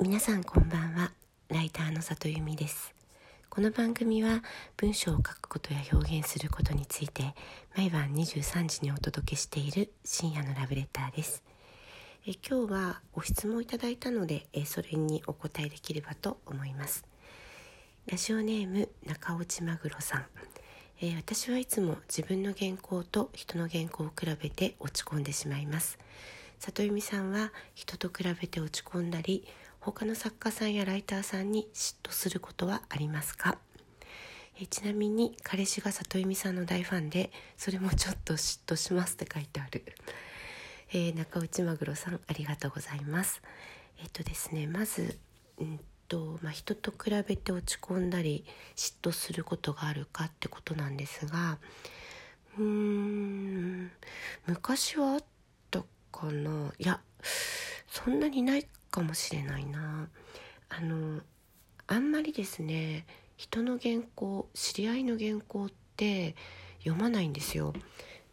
皆さんこんばんは。ライターの里由美です。この番組は文章を書くことや表現することについて毎晩23時にお届けしている深夜のラブレターです。え今日はご質問いただいたのでえそれにお答えできればと思います。ラジオネーム中落ちマグロさん。え私はいつも自分の原稿と人の原稿を比べて落ち込んでしまいます。里由美さんは人と比べて落ち込んだり他の作家さんやライターさんに嫉妬することはありますか？えちなみに彼氏が里由美さんの大ファンでそれもちょっと嫉妬しますって書いてある、えー、中内マグロさんありがとうございます。えっとですねまず、うんとまあ、人と比べて落ち込んだり嫉妬することがあるかってことなんですがうーん昔はあったかな。いやそんなにないかもしれないなあのあんまりですね人の原稿知り合いの原稿って読まないんですよ。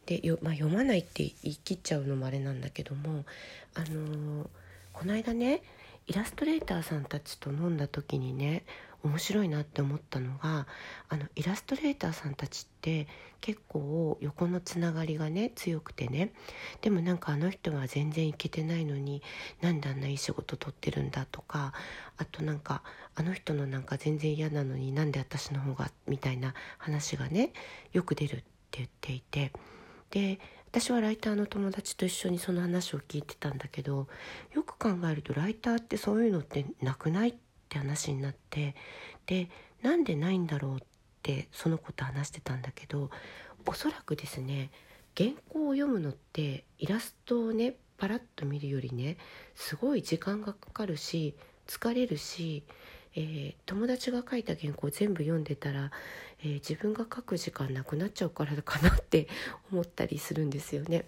でよ、まあ、読まないって言い切っちゃうのもあれなんだけどもあのこの間ねイラストレーターさんたちと飲んだ時にね面白いなって思ったのがあのイラストレーターさんたちって結構横のつながりがね強くてね。でもなんかあの人は全然いけてないのになんであんないい仕事取ってるんだとかあとなんかあの人のなんか全然嫌なのになんで私の方がみたいな話がねよく出るって言っていて。で私はライターの友達と一緒にその話を聞いてたんだけどよく考えるとライターってそういうのってなくないってって話になってでなんでないんだろうってそのこと話してたんだけどおそらくですね原稿を読むのってイラストをねパラッと見るよりねすごい時間がかかるし疲れるしえー、友達が書いた原稿全部読んでたら、えー、自分が書く時間なくなっちゃうからかなって思ったりするんですよね。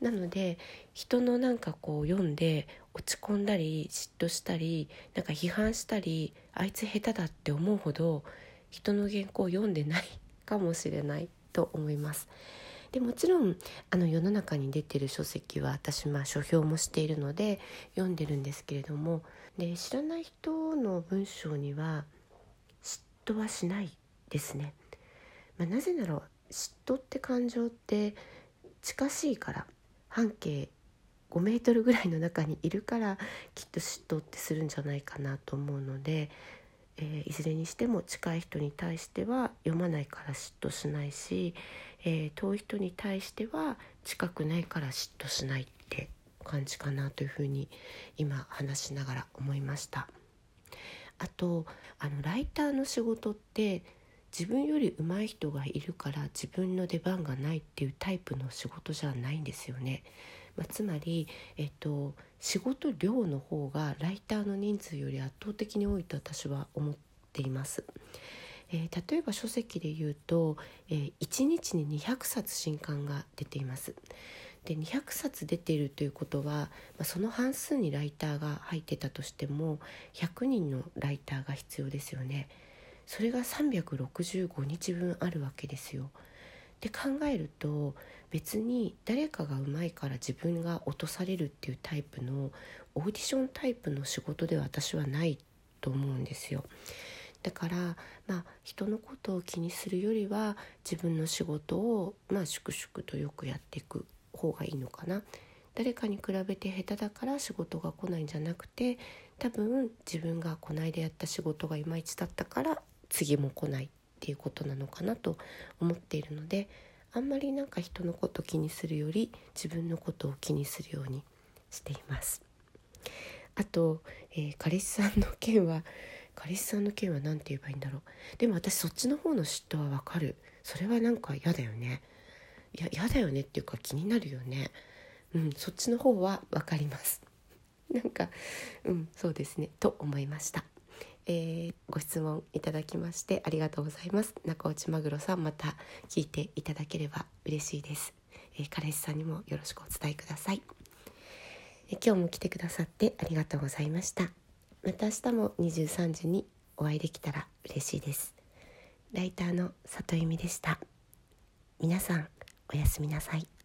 なので人のなんかこう読んで落ち込んだり嫉妬したりなんか批判したりあいつ下手だって思うほど人の原稿を読んでないかもしれないと思います。でもちろんあの世の中に出てる書籍は私まあ書評もしているので読んでるんですけれどもで知らない人の文章には嫉妬はしないですね。まあ、なぜなら嫉妬って感情って近しいから半径5メートルぐらいの中にいるからきっと嫉妬ってするんじゃないかなと思うので、えー、いずれにしても近い人に対しては読まないから嫉妬しないしえー、遠い人に対しては近くないから嫉妬しないって感じかなというふうに今話しながら思いました。あとあのライターの仕事って自分より上手い人がいるから自分の出番がないっていうタイプの仕事じゃないんですよね。まあ、つまり、えっと、仕事量の方がライターの人数より圧倒的に多いと私は思っています。えー、例えば書籍で言うと、えー、1日に200冊新刊が出ています。で200冊出ているということは、まあ、その半数にライターが入ってたとしても100人のライターが必要ですよね。それが365日分あるわけですよ。で考えると別に誰かがうまいから自分が落とされるっていうタイプのオーディションタイプの仕事では私はないと思うんですよ。だからまあ人のことを気にするよりは自分の仕事をまあ粛々とよくやっていく方がいいのかな。誰かに比べて下手だから仕事が来ないんじゃなくて多分自分がこの間やった仕事がいまいちだったから次も来ないっていうことなのかなと思っているのであんまりなんか人のこと気にするより自分のことを気にするようにしています。あと、えー、彼氏さんの件は彼氏さんの件は何て言えばいいんだろう。でも私そっちの方の嫉妬はわかる。それはなんか嫌だよね。いや嫌だよねっていうか気になるよね。うんそっちの方は分かります。なんかうんそうですね。と思いました。えー、ご質問いただきましてありがとうございます。中内マグロさんまた聞いていただければ嬉しいです、えー、彼氏さんにもよろしくお伝えください、えー、今日も来てくださってありがとうございました。また明日も23時にお会いできたら嬉しいです。ライターの里由美でした。皆さんおやすみなさい。